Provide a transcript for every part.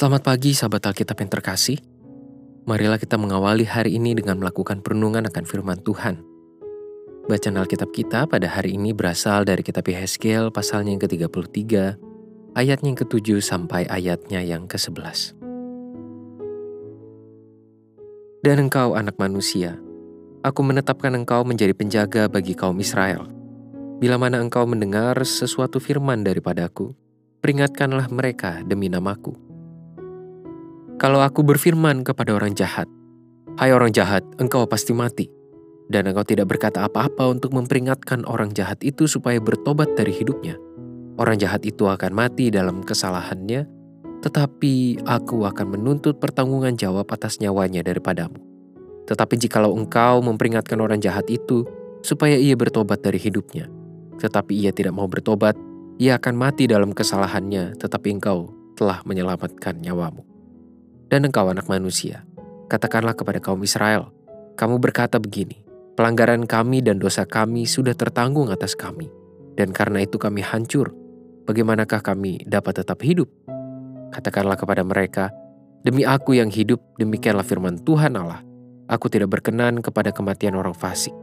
Selamat pagi sahabat Alkitab yang terkasih. Marilah kita mengawali hari ini dengan melakukan perenungan akan firman Tuhan. Bacaan Alkitab kita pada hari ini berasal dari kitab Yehezkiel pasalnya yang ke-33, ayatnya yang ke-7 sampai ayatnya yang ke-11. Dan engkau anak manusia, aku menetapkan engkau menjadi penjaga bagi kaum Israel. Bila mana engkau mendengar sesuatu firman daripadaku, peringatkanlah mereka demi namaku kalau aku berfirman kepada orang jahat, "Hai orang jahat, engkau pasti mati," dan engkau tidak berkata apa-apa untuk memperingatkan orang jahat itu supaya bertobat dari hidupnya, orang jahat itu akan mati dalam kesalahannya, tetapi aku akan menuntut pertanggungan jawab atas nyawanya daripadamu. Tetapi jikalau engkau memperingatkan orang jahat itu supaya ia bertobat dari hidupnya, tetapi ia tidak mau bertobat, ia akan mati dalam kesalahannya, tetapi engkau telah menyelamatkan nyawamu. Dan engkau anak manusia, katakanlah kepada kaum Israel, kamu berkata begini, pelanggaran kami dan dosa kami sudah tertanggung atas kami, dan karena itu kami hancur. Bagaimanakah kami dapat tetap hidup? Katakanlah kepada mereka, demi aku yang hidup, demikianlah firman Tuhan Allah. Aku tidak berkenan kepada kematian orang fasik,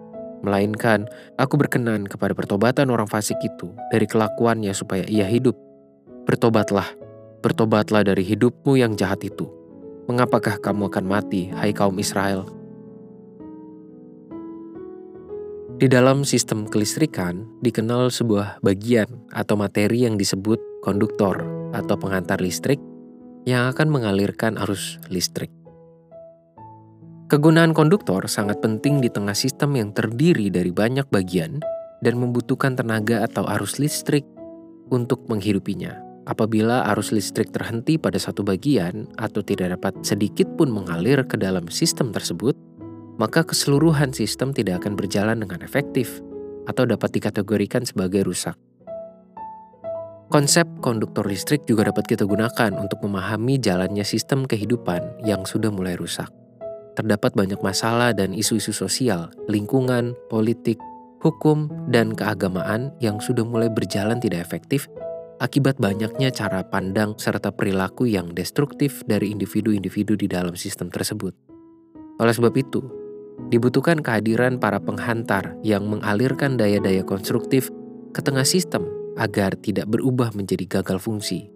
melainkan aku berkenan kepada pertobatan orang fasik itu dari kelakuannya supaya ia hidup. Bertobatlah, bertobatlah dari hidupmu yang jahat itu, Mengapakah kamu akan mati, hai kaum Israel? Di dalam sistem kelistrikan dikenal sebuah bagian atau materi yang disebut konduktor atau pengantar listrik yang akan mengalirkan arus listrik. Kegunaan konduktor sangat penting di tengah sistem yang terdiri dari banyak bagian dan membutuhkan tenaga atau arus listrik untuk menghidupinya. Apabila arus listrik terhenti pada satu bagian atau tidak dapat sedikit pun mengalir ke dalam sistem tersebut, maka keseluruhan sistem tidak akan berjalan dengan efektif atau dapat dikategorikan sebagai rusak. Konsep konduktor listrik juga dapat kita gunakan untuk memahami jalannya sistem kehidupan yang sudah mulai rusak. Terdapat banyak masalah dan isu-isu sosial, lingkungan, politik, hukum, dan keagamaan yang sudah mulai berjalan tidak efektif akibat banyaknya cara pandang serta perilaku yang destruktif dari individu-individu di dalam sistem tersebut. Oleh sebab itu, dibutuhkan kehadiran para penghantar yang mengalirkan daya-daya konstruktif ke tengah sistem agar tidak berubah menjadi gagal fungsi.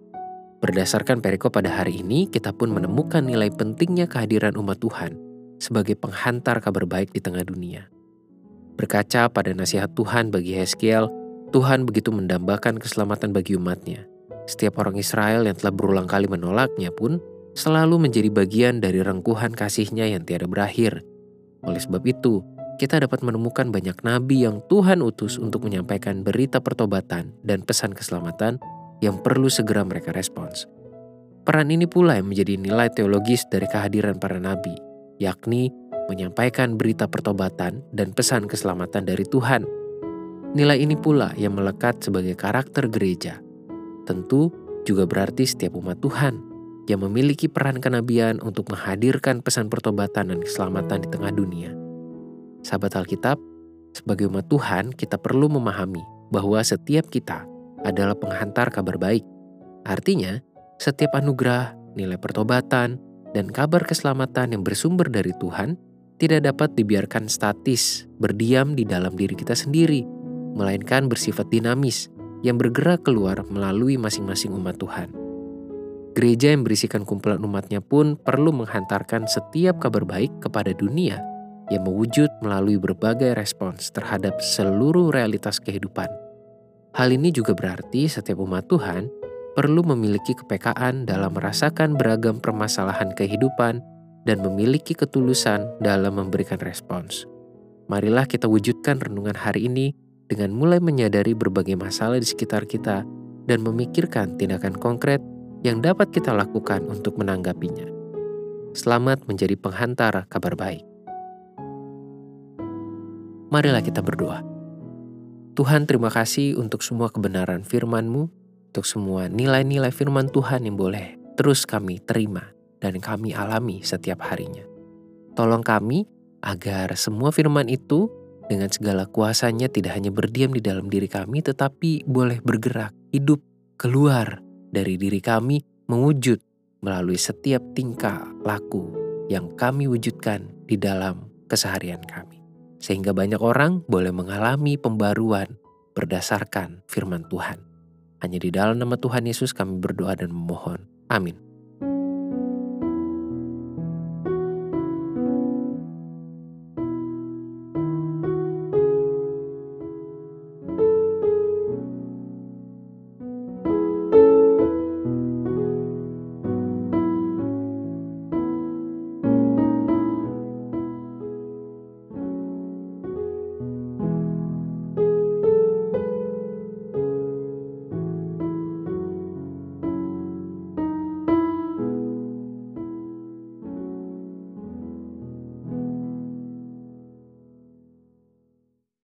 Berdasarkan perikop pada hari ini, kita pun menemukan nilai pentingnya kehadiran umat Tuhan sebagai penghantar kabar baik di tengah dunia. Berkaca pada nasihat Tuhan bagi Heskiel Tuhan begitu mendambakan keselamatan bagi umatnya. Setiap orang Israel yang telah berulang kali menolaknya pun selalu menjadi bagian dari rengkuhan kasihnya yang tiada berakhir. Oleh sebab itu, kita dapat menemukan banyak nabi yang Tuhan utus untuk menyampaikan berita pertobatan dan pesan keselamatan yang perlu segera mereka respons. Peran ini pula yang menjadi nilai teologis dari kehadiran para nabi, yakni menyampaikan berita pertobatan dan pesan keselamatan dari Tuhan Nilai ini pula yang melekat sebagai karakter gereja. Tentu juga berarti setiap umat Tuhan yang memiliki peran kenabian untuk menghadirkan pesan pertobatan dan keselamatan di tengah dunia. Sahabat Alkitab, sebagai umat Tuhan kita perlu memahami bahwa setiap kita adalah penghantar kabar baik. Artinya, setiap anugerah, nilai pertobatan, dan kabar keselamatan yang bersumber dari Tuhan tidak dapat dibiarkan statis, berdiam di dalam diri kita sendiri, melainkan bersifat dinamis yang bergerak keluar melalui masing-masing umat Tuhan. Gereja yang berisikan kumpulan umatnya pun perlu menghantarkan setiap kabar baik kepada dunia yang mewujud melalui berbagai respons terhadap seluruh realitas kehidupan. Hal ini juga berarti setiap umat Tuhan perlu memiliki kepekaan dalam merasakan beragam permasalahan kehidupan dan memiliki ketulusan dalam memberikan respons. Marilah kita wujudkan renungan hari ini dengan mulai menyadari berbagai masalah di sekitar kita dan memikirkan tindakan konkret yang dapat kita lakukan untuk menanggapinya. Selamat menjadi penghantar kabar baik. Marilah kita berdoa. Tuhan terima kasih untuk semua kebenaran firman-Mu, untuk semua nilai-nilai firman Tuhan yang boleh terus kami terima dan kami alami setiap harinya. Tolong kami agar semua firman itu dengan segala kuasanya tidak hanya berdiam di dalam diri kami tetapi boleh bergerak, hidup, keluar dari diri kami, mewujud melalui setiap tingkah laku yang kami wujudkan di dalam keseharian kami. Sehingga banyak orang boleh mengalami pembaruan berdasarkan firman Tuhan. Hanya di dalam nama Tuhan Yesus kami berdoa dan memohon. Amin.